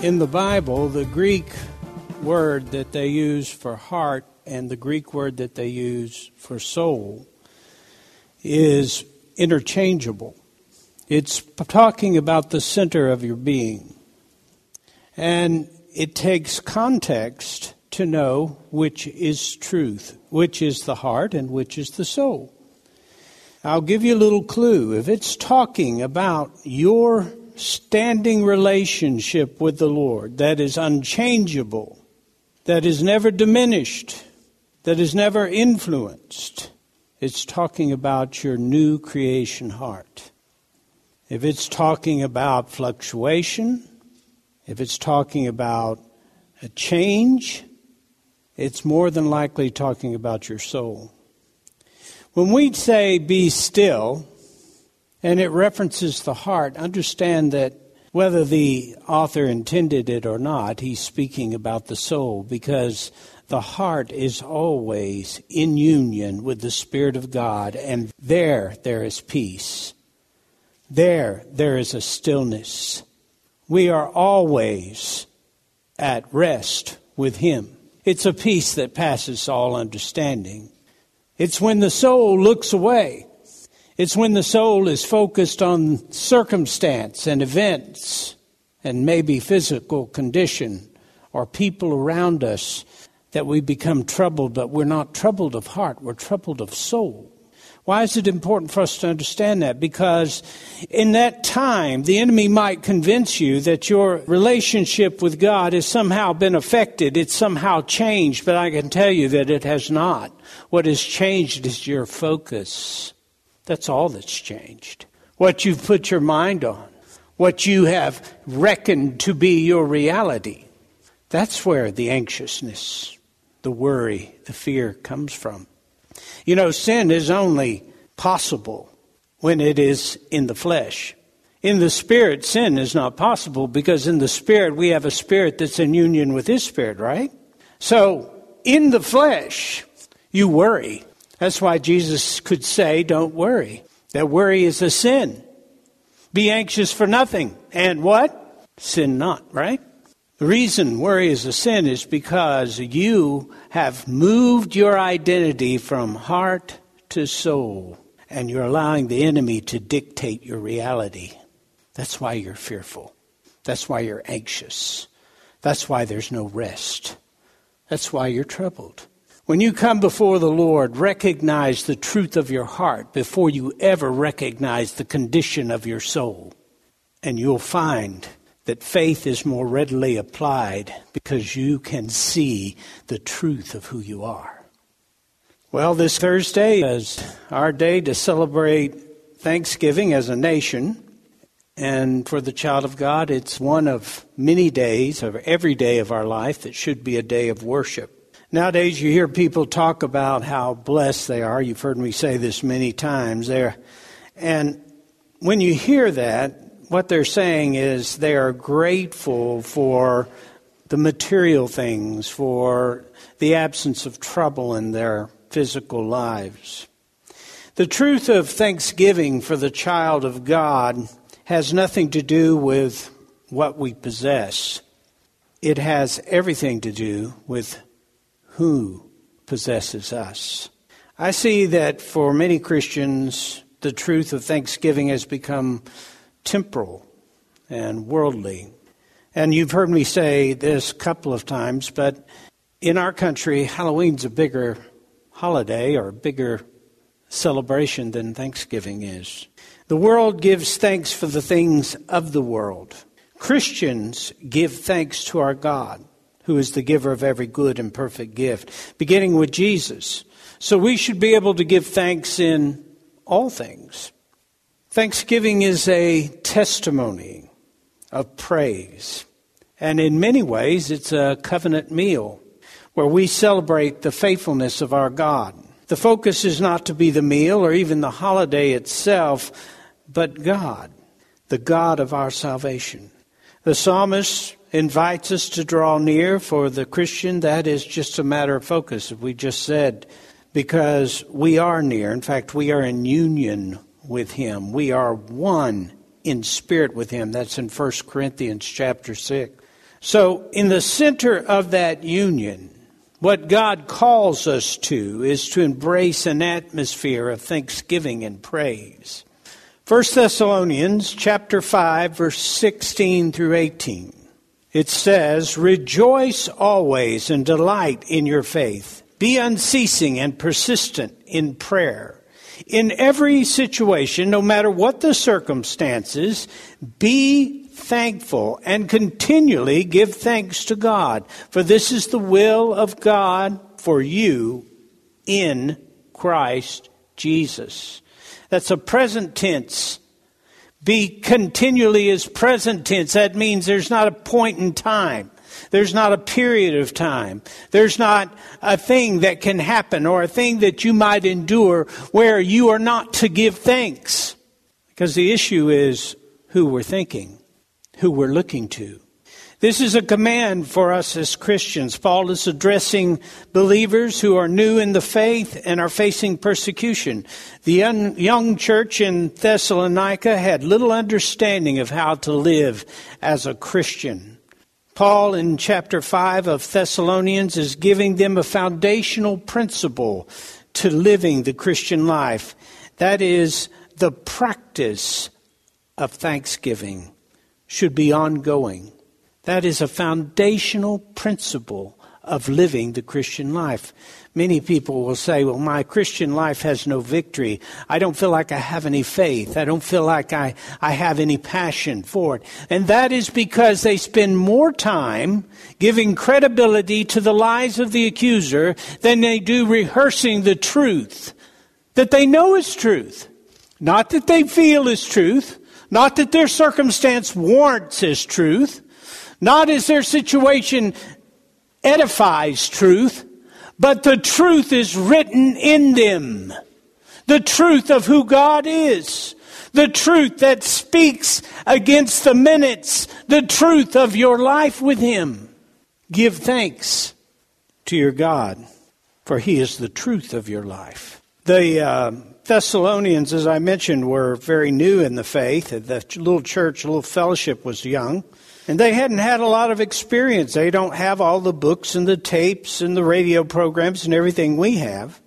In the Bible, the Greek word that they use for heart and the Greek word that they use for soul is interchangeable. It's talking about the center of your being. And it takes context to know which is truth, which is the heart and which is the soul. I'll give you a little clue. If it's talking about your standing relationship with the Lord that is unchangeable, that is never diminished, that is never influenced. It's talking about your new creation heart. If it's talking about fluctuation, if it's talking about a change, it's more than likely talking about your soul. When we say be still, and it references the heart. Understand that whether the author intended it or not, he's speaking about the soul because the heart is always in union with the Spirit of God, and there, there is peace. There, there is a stillness. We are always at rest with Him. It's a peace that passes all understanding. It's when the soul looks away it's when the soul is focused on circumstance and events and maybe physical condition or people around us that we become troubled, but we're not troubled of heart, we're troubled of soul. Why is it important for us to understand that? Because in that time, the enemy might convince you that your relationship with God has somehow been affected, it's somehow changed, but I can tell you that it has not. What has changed is your focus. That's all that's changed. What you've put your mind on, what you have reckoned to be your reality. That's where the anxiousness, the worry, the fear comes from. You know, sin is only possible when it is in the flesh. In the spirit, sin is not possible because in the spirit, we have a spirit that's in union with his spirit, right? So, in the flesh, you worry. That's why Jesus could say, Don't worry. That worry is a sin. Be anxious for nothing. And what? Sin not, right? The reason worry is a sin is because you have moved your identity from heart to soul, and you're allowing the enemy to dictate your reality. That's why you're fearful. That's why you're anxious. That's why there's no rest. That's why you're troubled. When you come before the Lord, recognize the truth of your heart before you ever recognize the condition of your soul. And you'll find that faith is more readily applied because you can see the truth of who you are. Well, this Thursday is our day to celebrate Thanksgiving as a nation. And for the child of God, it's one of many days, of every day of our life, that should be a day of worship. Nowadays, you hear people talk about how blessed they are. You've heard me say this many times. There, and when you hear that, what they're saying is they are grateful for the material things, for the absence of trouble in their physical lives. The truth of thanksgiving for the child of God has nothing to do with what we possess. It has everything to do with who possesses us. I see that for many Christians, the truth of thanksgiving has become temporal and worldly. And you've heard me say this a couple of times, but in our country, Halloween's a bigger holiday or bigger celebration than Thanksgiving is. The world gives thanks for the things of the world. Christians give thanks to our God, who is the giver of every good and perfect gift, beginning with Jesus. So we should be able to give thanks in all things. Thanksgiving is a testimony of praise. And in many ways, it's a covenant meal where we celebrate the faithfulness of our God. The focus is not to be the meal or even the holiday itself, but God, the God of our salvation. The psalmist invites us to draw near. For the Christian, that is just a matter of focus, as we just said, because we are near. In fact, we are in union with Him. We are one in spirit with Him. That's in 1 Corinthians chapter 6. So, in the center of that union, what God calls us to is to embrace an atmosphere of thanksgiving and praise. 1 Thessalonians chapter 5 verse 16 through 18. It says, "Rejoice always and delight in your faith. Be unceasing and persistent in prayer. In every situation, no matter what the circumstances, be thankful and continually give thanks to God, for this is the will of God for you in Christ Jesus. That's a present tense. Be continually is present tense. That means there's not a point in time. There's not a period of time. There's not a thing that can happen or a thing that you might endure where you are not to give thanks. Because the issue is who we're thinking who we're looking to. This is a command for us as Christians. Paul is addressing believers who are new in the faith and are facing persecution. The young church in Thessalonica had little understanding of how to live as a Christian. Paul, in chapter 5 of Thessalonians, is giving them a foundational principle to living the Christian life. That is the practice of thanksgiving should be ongoing. That is a foundational principle of living the Christian life. Many people will say, well, my Christian life has no victory. I don't feel like I have any faith. I don't feel like I, I have any passion for it. And that is because they spend more time giving credibility to the lies of the accuser than they do rehearsing the truth that they know is truth. Not that they feel is truth, not that their circumstance warrants as truth, not as their situation edifies truth, but the truth is written in them. The truth of who God is. The truth that speaks against the minutes. The truth of your life with Him. Give thanks to your God, for He is the truth of your life. The uh, Thessalonians, as I mentioned, were very new in the faith. The little church, little fellowship was young. And they hadn't had a lot of experience. They don't have all the books and the tapes and the radio programs and everything we have.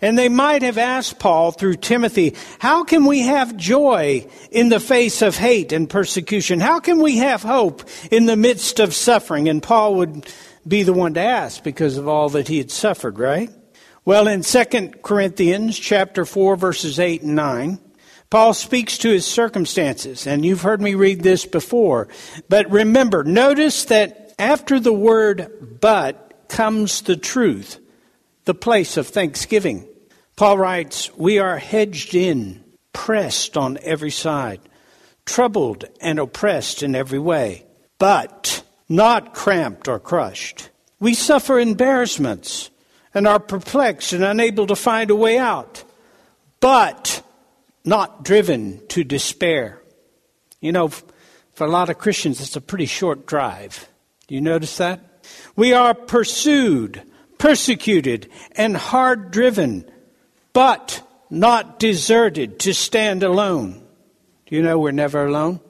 And they might have asked Paul through Timothy, how can we have joy in the face of hate and persecution? How can we have hope in the midst of suffering? And Paul would be the one to ask because of all that he had suffered, right? Well, in 2 Corinthians chapter 4 verses 8 and 9, Paul speaks to his circumstances, and you've heard me read this before. But remember, notice that after the word but comes the truth, the place of thanksgiving. Paul writes, We are hedged in, pressed on every side, troubled and oppressed in every way, but not cramped or crushed. We suffer embarrassments and are perplexed and unable to find a way out, but not driven to despair. You know, for a lot of Christians, it's a pretty short drive. Do you notice that? We are pursued, persecuted, and hard driven, but not deserted to stand alone. Do you know we're never alone?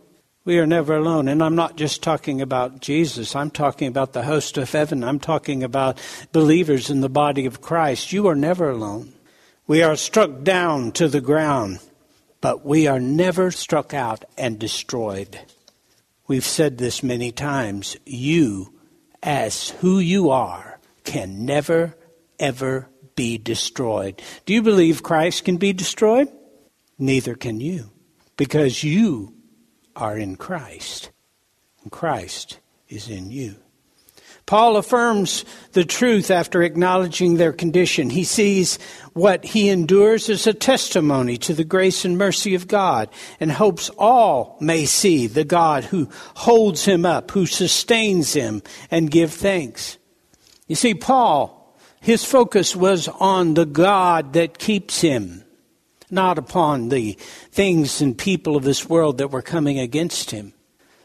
We are never alone. And I'm not just talking about Jesus. I'm talking about the host of heaven. I'm talking about believers in the body of Christ. You are never alone. We are struck down to the ground, but we are never struck out and destroyed. We've said this many times. You, as who you are, can never, ever be destroyed. Do you believe Christ can be destroyed? Neither can you, because you are in Christ, and Christ is in you. Paul affirms the truth after acknowledging their condition. He sees what he endures as a testimony to the grace and mercy of God and hopes all may see the God who holds him up, who sustains him, and give thanks. You see, Paul his focus was on the God that keeps him, not upon the things and people of this world that were coming against him.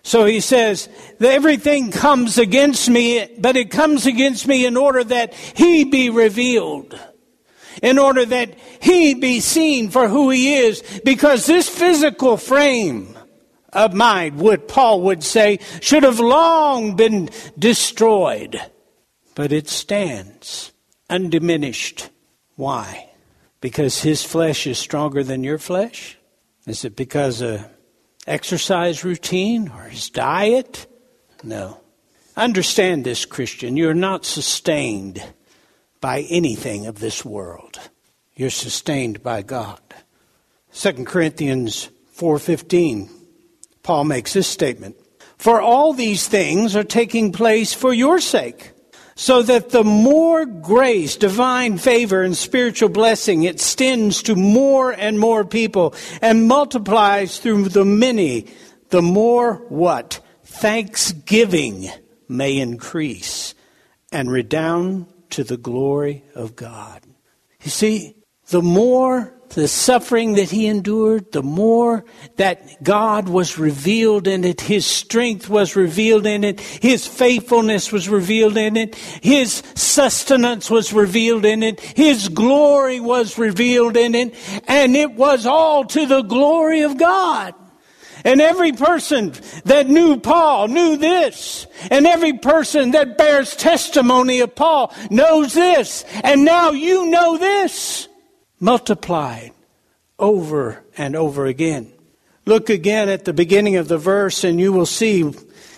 So he says, everything comes against me, but it comes against me in order that he be revealed. In order that he be seen for who he is. Because this physical frame of mine, what Paul would say, should have long been destroyed. But it stands undiminished. Why? Because his flesh is stronger than your flesh? Is it because of exercise routine or his diet? No. Understand this, Christian. You're not sustained by anything of this world. You're sustained by God. 2 Corinthians 4:15 Paul makes this statement, "For all these things are taking place for your sake." So that the more grace, divine favor, and spiritual blessing extends to more and more people and multiplies through the many, the more what? Thanksgiving may increase and redound to the glory of God. You see, the more the suffering that he endured, the more that God was revealed in it, his strength was revealed in it, his faithfulness was revealed in it, his sustenance was revealed in it, his glory was revealed in it, and it was all to the glory of God. And every person that knew Paul knew this. And every person that bears testimony of Paul knows this. And now you know this multiplied over and over again. Look again at the beginning of the verse and you will see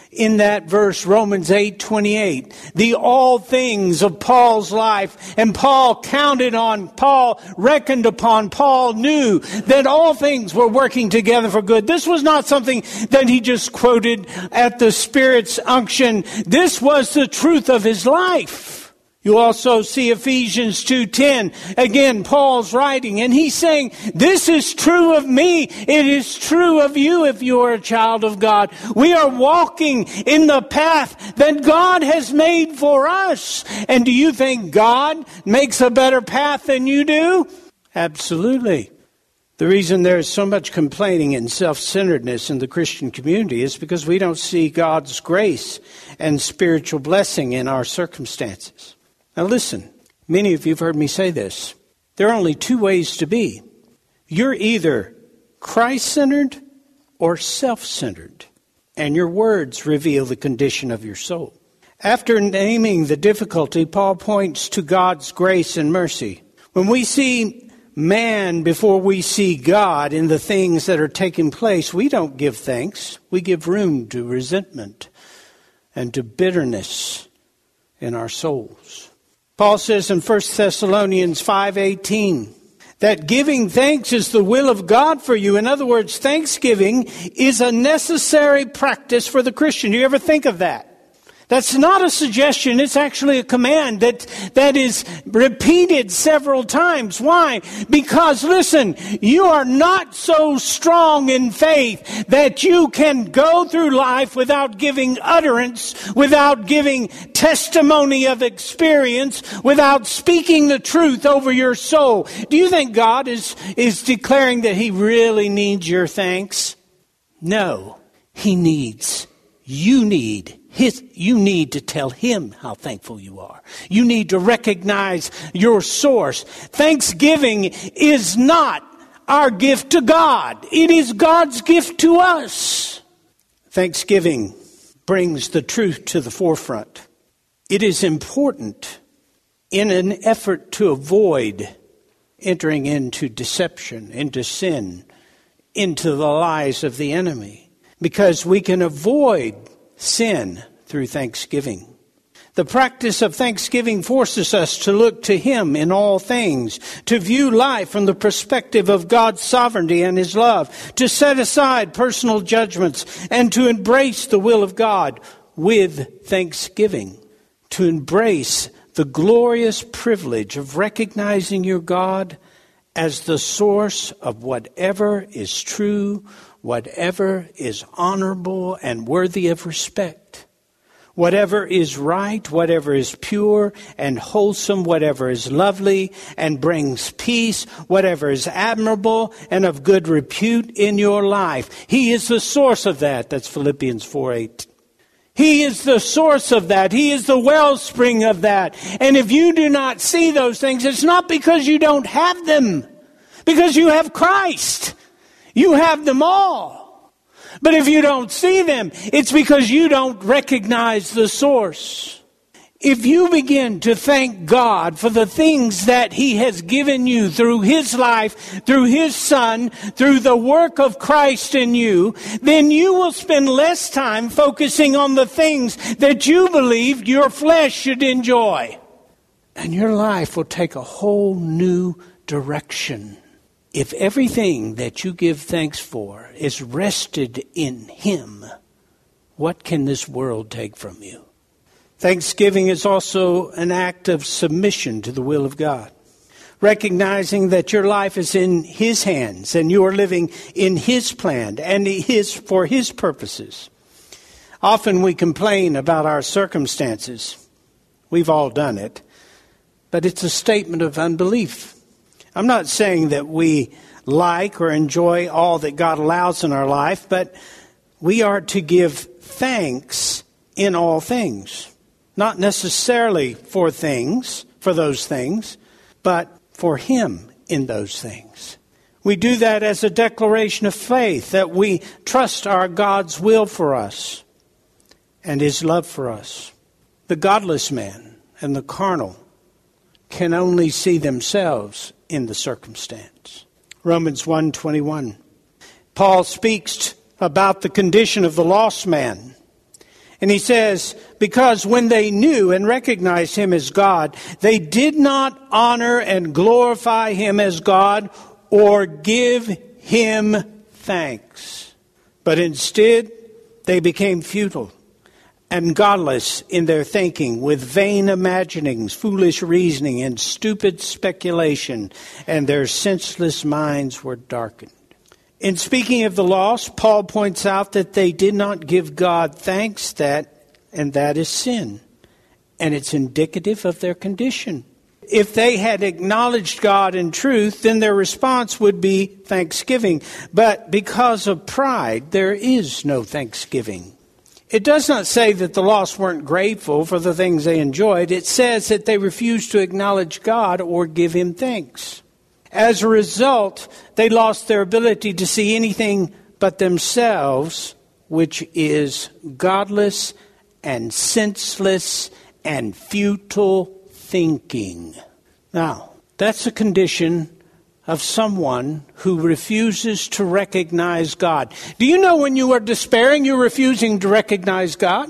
in that verse Romans 8:28 the all things of Paul's life and Paul counted on Paul reckoned upon Paul knew that all things were working together for good. This was not something that he just quoted at the spirit's unction. This was the truth of his life you also see Ephesians 2:10. Again, Paul's writing and he's saying, "This is true of me. It is true of you if you are a child of God. We are walking in the path that God has made for us." And do you think God makes a better path than you do? Absolutely. The reason there is so much complaining and self centeredness in the Christian community is because we don't see God's grace and spiritual blessing in our circumstances. Now, listen, many of you have heard me say this. There are only two ways to be. You're either Christ centered or self centered, and your words reveal the condition of your soul. After naming the difficulty, Paul points to God's grace and mercy. When we see man before we see God in the things that are taking place, we don't give thanks. We give room to resentment and to bitterness in our souls. Paul says in 1 Thessalonians 5:18 that giving thanks is the will of God for you. In other words, thanksgiving is a necessary practice for the Christian. Do you ever think of that? That's not a suggestion, it's actually a command that, that is repeated several times. Why? Because listen, you are not so strong in faith that you can go through life without giving utterance, without giving testimony of experience, without speaking the truth over your soul. Do you think God is, is declaring that He really needs your thanks? No. He needs, you need his, you need to tell him how thankful you are. You need to recognize your source. Thanksgiving is not our gift to God. It is God's gift to us. Thanksgiving brings the truth to the forefront. It is important in an effort to avoid entering into deception, into sin, into the lies of the enemy, because we can avoid sin through thanksgiving. The practice of thanksgiving forces us to look to Him in all things, to view life from the perspective of God's sovereignty and His love, to set aside personal judgments, and to embrace the will of God with thanksgiving, to embrace the glorious privilege of recognizing your God as the source of whatever is true, whatever is honorable and worthy of respect. Whatever is right, whatever is pure and wholesome, whatever is lovely and brings peace, whatever is admirable and of good repute in your life. He is the source of that. That's Philippians 4 8. He is the source of that. He is the wellspring of that. And if you do not see those things, it's not because you don't have them, because you have Christ. You have them all. But if you don't see them, it's because you don't recognize the source. If you begin to thank God for the things that He has given you through His life, through His Son, through the work of Christ in you, then you will spend less time focusing on the things that you believe your flesh should enjoy. And your life will take a whole new direction. If everything that you give thanks for is rested in Him, what can this world take from you? Thanksgiving is also an act of submission to the will of God. Recognizing that your life is in His hands and you are living in His plan and his, for His purposes. Often we complain about our circumstances. We've all done it. But it's a statement of unbelief. I'm not saying that we like or enjoy all that God allows in our life, but we are to give thanks in all things. Not necessarily for things, for those things, but for Him in those things. We do that as a declaration of faith that we trust our God's will for us and His love for us. The godless man and the carnal can only see themselves in the circumstance. Romans 1:21. Paul speaks about the condition of the lost man. And he says, because when they knew and recognized him as God, they did not honor and glorify him as God or give him thanks. But instead, they became futile and godless in their thinking, with vain imaginings, foolish reasoning, and stupid speculation, and their senseless minds were darkened. In speaking of the lost, Paul points out that they did not give God thanks that and that is sin, and it's indicative of their condition. If they had acknowledged God in truth, then their response would be thanksgiving. But because of pride, there is no thanksgiving. It does not say that the lost weren't grateful for the things they enjoyed. It says that they refused to acknowledge God or give Him thanks. As a result, they lost their ability to see anything but themselves, which is godless and senseless and futile thinking. Now, that's a condition of someone who refuses to recognize God. Do you know when you are despairing, you're refusing to recognize God?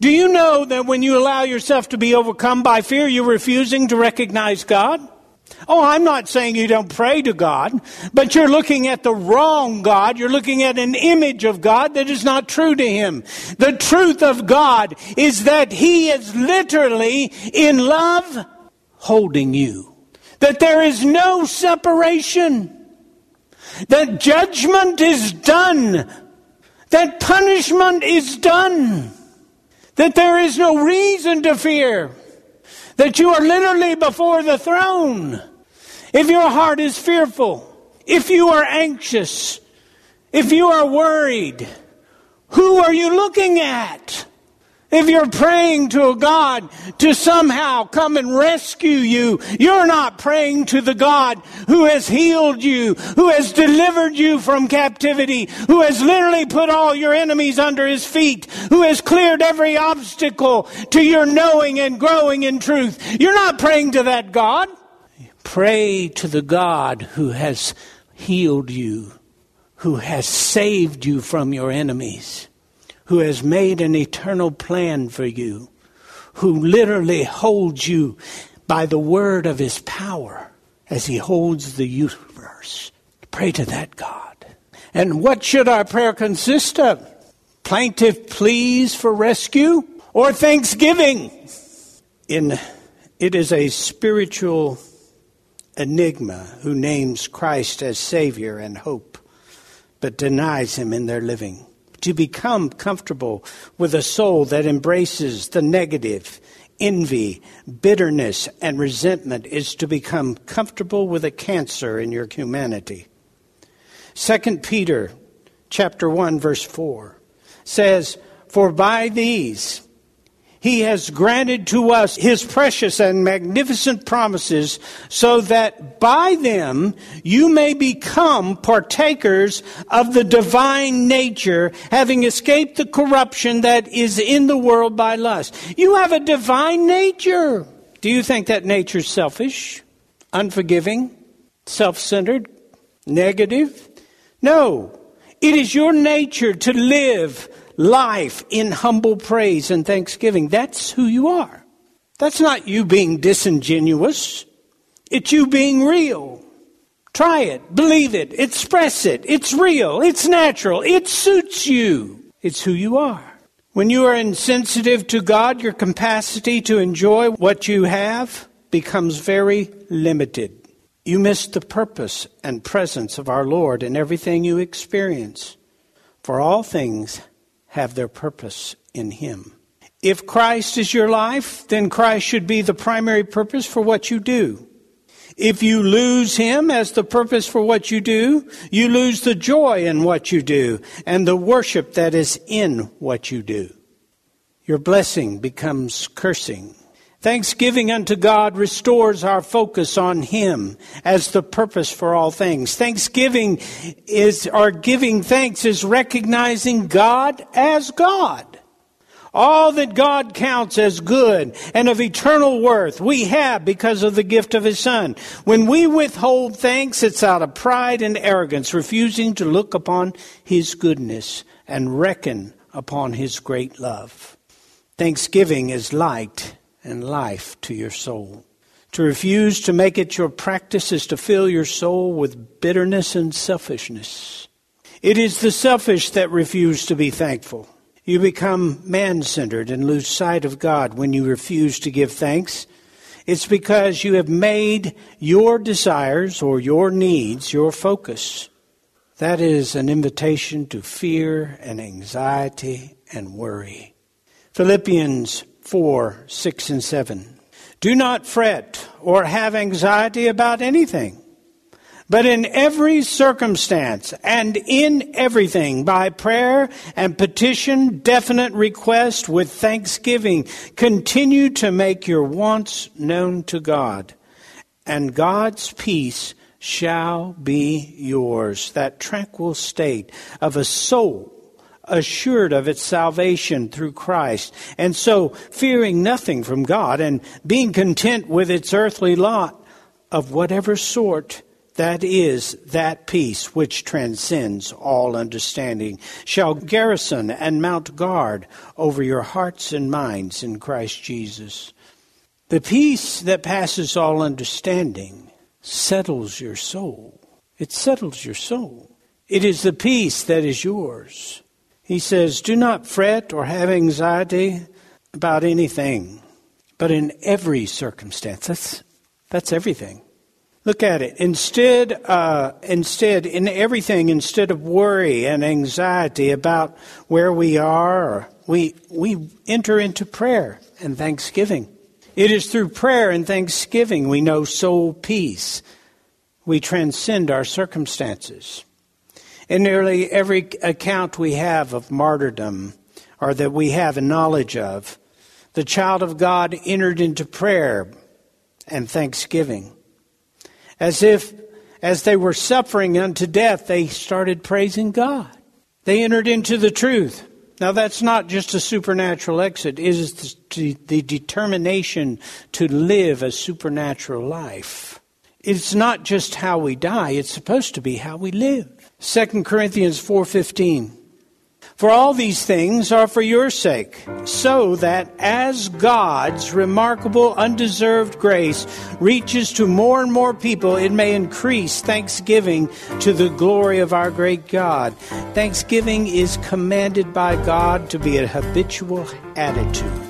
Do you know that when you allow yourself to be overcome by fear, you're refusing to recognize God? Oh, I'm not saying you don't pray to God, but you're looking at the wrong God. You're looking at an image of God that is not true to Him. The truth of God is that He is literally in love holding you that there is no separation, that judgment is done, that punishment is done, that there is no reason to fear, that you are literally before the throne. If your heart is fearful, if you are anxious, if you are worried, who are you looking at? If you're praying to a God to somehow come and rescue you, you're not praying to the God who has healed you, who has delivered you from captivity, who has literally put all your enemies under his feet, who has cleared every obstacle to your knowing and growing in truth. You're not praying to that God. Pray to the God who has healed you, who has saved you from your enemies who has made an eternal plan for you, who literally holds you by the word of his power as he holds the universe. Pray to that God. And what should our prayer consist of? Plaintive pleas for rescue or thanksgiving? In it is a spiritual enigma who names Christ as Savior and hope, but denies him in their living to become comfortable with a soul that embraces the negative, envy, bitterness, and resentment is to become comfortable with a cancer in your humanity. 2 Peter chapter 1 verse 4 says, "For by these he has granted to us his precious and magnificent promises so that by them you may become partakers of the divine nature, having escaped the corruption that is in the world by lust. You have a divine nature. Do you think that nature is selfish, unforgiving, self centered, negative? No. It is your nature to live life in humble praise and thanksgiving. That's who you are. That's not you being disingenuous. It's you being real. Try it, believe it, express it. It's real, it's natural, it suits you. It's who you are. When you are insensitive to God, your capacity to enjoy what you have becomes very limited. You miss the purpose and presence of our Lord in everything you experience. For all things have their purpose in Him. If Christ is your life, then Christ should be the primary purpose for what you do. If you lose Him as the purpose for what you do, you lose the joy in what you do and the worship that is in what you do. Your blessing becomes cursing. Thanksgiving unto God restores our focus on Him as the purpose for all things. Thanksgiving is, or giving thanks is recognizing God as God. All that God counts as good and of eternal worth we have because of the gift of His Son. When we withhold thanks, it's out of pride and arrogance, refusing to look upon His goodness and reckon upon His great love. Thanksgiving is light and life to your soul. To refuse to make it your practice is to fill your soul with bitterness and selfishness. It is the selfish that refuse to be thankful. You become man centered and lose sight of God when you refuse to give thanks. It's because you have made your desires or your needs your focus. That is an invitation to fear and anxiety and worry. Philippians 4, 6, and 7. Do not fret or have anxiety about anything, but in every circumstance and in everything, by prayer and petition, definite request with thanksgiving, continue to make your wants known to God, and God's peace shall be yours. That tranquil state of a soul assured of its salvation through Christ, and so fearing nothing from God and being content with its earthly lot of whatever sort that is that peace which transcends all understanding shall garrison and mount guard over your hearts and minds in Christ Jesus. The peace that passes all understanding settles your soul. It settles your soul. It is the peace that is yours. He says, Do not fret or have anxiety about anything, but in every circumstance. That's, that's everything. Look at it. Instead, uh, instead, in everything, instead of worry and anxiety about where we are, we, we enter into prayer and thanksgiving. It is through prayer and thanksgiving we know soul peace. We transcend our circumstances. In nearly every account we have of martyrdom or that we have a knowledge of. The child of God entered into prayer and thanksgiving. As if, as they were suffering unto death, they started praising God. They entered into the truth. Now, that's not just a supernatural exit, it is the, the determination to live a supernatural life. It's not just how we die, it's supposed to be how we live. 2 Corinthians 4:15 For all these things are for your sake, so that as God's remarkable undeserved grace reaches to more and more people, it may increase thanksgiving to the glory of our great God. Thanksgiving is commanded by God to be a habitual attitude.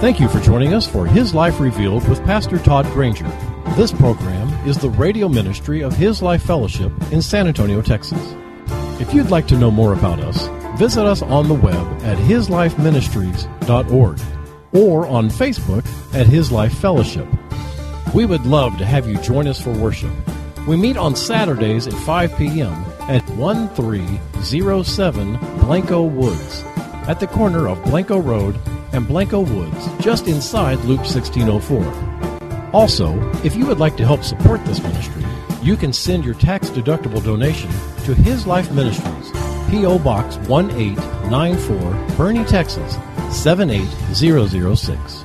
Thank you for joining us for His Life Revealed with Pastor Todd Granger. This program is the radio ministry of His Life Fellowship in San Antonio, Texas. If you'd like to know more about us, visit us on the web at hislifeministries.org or on Facebook at His Life Fellowship. We would love to have you join us for worship. We meet on Saturdays at 5 p.m. at 1307 Blanco Woods, at the corner of Blanco Road and Blanco Woods, just inside Loop 1604. Also, if you would like to help support this ministry, you can send your tax deductible donation to His Life Ministries, P.O. Box 1894, Boerne, Texas 78006.